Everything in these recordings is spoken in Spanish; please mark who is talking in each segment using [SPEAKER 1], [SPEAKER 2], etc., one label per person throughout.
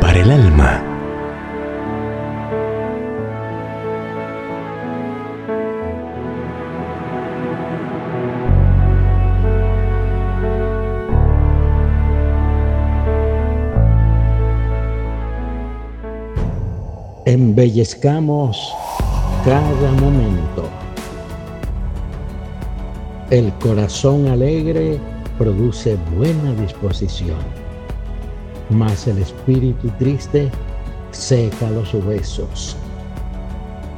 [SPEAKER 1] Para el alma.
[SPEAKER 2] Embellezcamos cada momento. El corazón alegre produce buena disposición, mas el espíritu triste seca los huesos.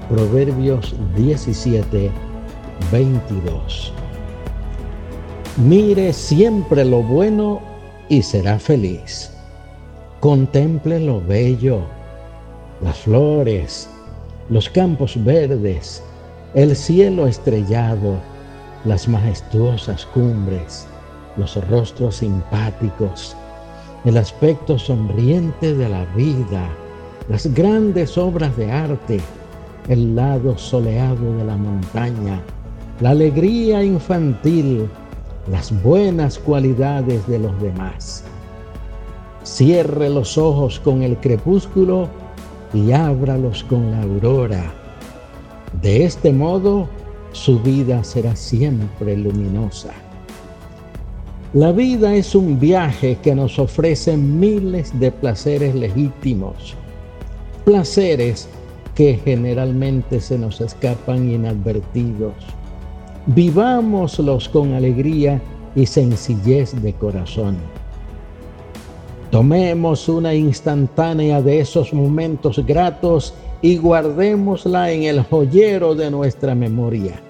[SPEAKER 2] Proverbios 17, 22. Mire siempre lo bueno y será feliz. Contemple lo bello las flores, los campos verdes, el cielo estrellado, las majestuosas cumbres, los rostros simpáticos, el aspecto sonriente de la vida, las grandes obras de arte, el lado soleado de la montaña, la alegría infantil, las buenas cualidades de los demás. Cierre los ojos con el crepúsculo y ábralos con la aurora. De este modo, su vida será siempre luminosa. La vida es un viaje que nos ofrece miles de placeres legítimos, placeres que generalmente se nos escapan inadvertidos. Vivámoslos con alegría y sencillez de corazón. Tomemos una instantánea de esos momentos gratos y guardémosla en el joyero de nuestra memoria.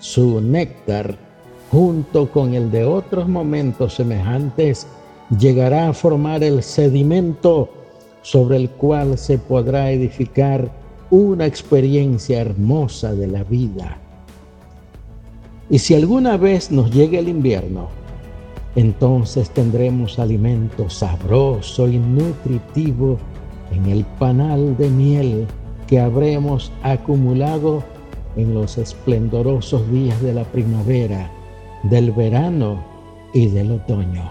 [SPEAKER 2] Su néctar, junto con el de otros momentos semejantes, llegará a formar el sedimento sobre el cual se podrá edificar una experiencia hermosa de la vida. Y si alguna vez nos llega el invierno, entonces tendremos alimento sabroso y nutritivo en el panal de miel que habremos acumulado en los esplendorosos días de la primavera, del verano y del otoño.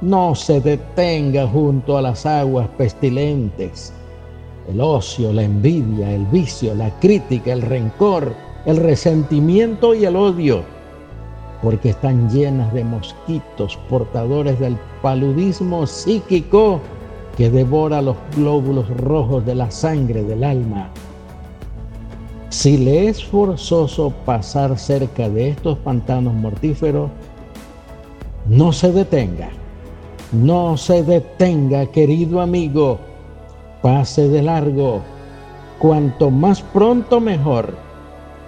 [SPEAKER 2] No se detenga junto a las aguas pestilentes. El ocio, la envidia, el vicio, la crítica, el rencor, el resentimiento y el odio porque están llenas de mosquitos portadores del paludismo psíquico que devora los glóbulos rojos de la sangre del alma. Si le es forzoso pasar cerca de estos pantanos mortíferos, no se detenga, no se detenga, querido amigo, pase de largo, cuanto más pronto mejor,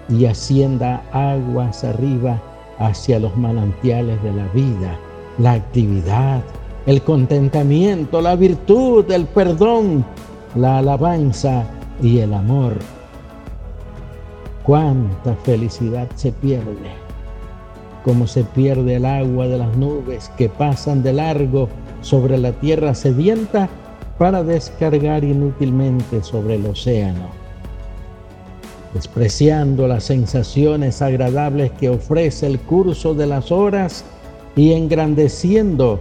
[SPEAKER 2] y ascienda aguas arriba hacia los manantiales de la vida, la actividad, el contentamiento, la virtud, el perdón, la alabanza y el amor. Cuánta felicidad se pierde, como se pierde el agua de las nubes que pasan de largo sobre la tierra sedienta para descargar inútilmente sobre el océano despreciando las sensaciones agradables que ofrece el curso de las horas y engrandeciendo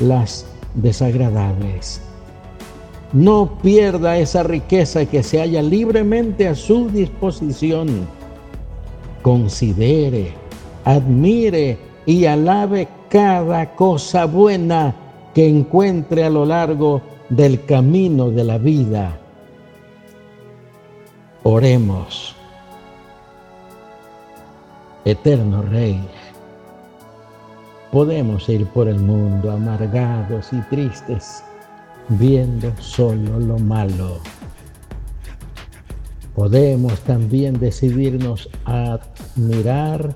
[SPEAKER 2] las desagradables. No pierda esa riqueza que se halla libremente a su disposición. Considere, admire y alabe cada cosa buena que encuentre a lo largo del camino de la vida Oremos. Eterno Rey, podemos ir por el mundo amargados y tristes, viendo solo lo malo. Podemos también decidirnos a admirar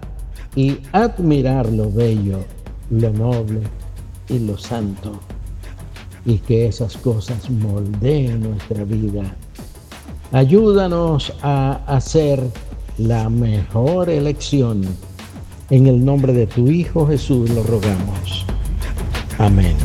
[SPEAKER 2] y admirar lo bello, lo noble y lo santo, y que esas cosas moldeen nuestra vida Ayúdanos a hacer la mejor elección. En el nombre de tu Hijo Jesús lo rogamos. Amén.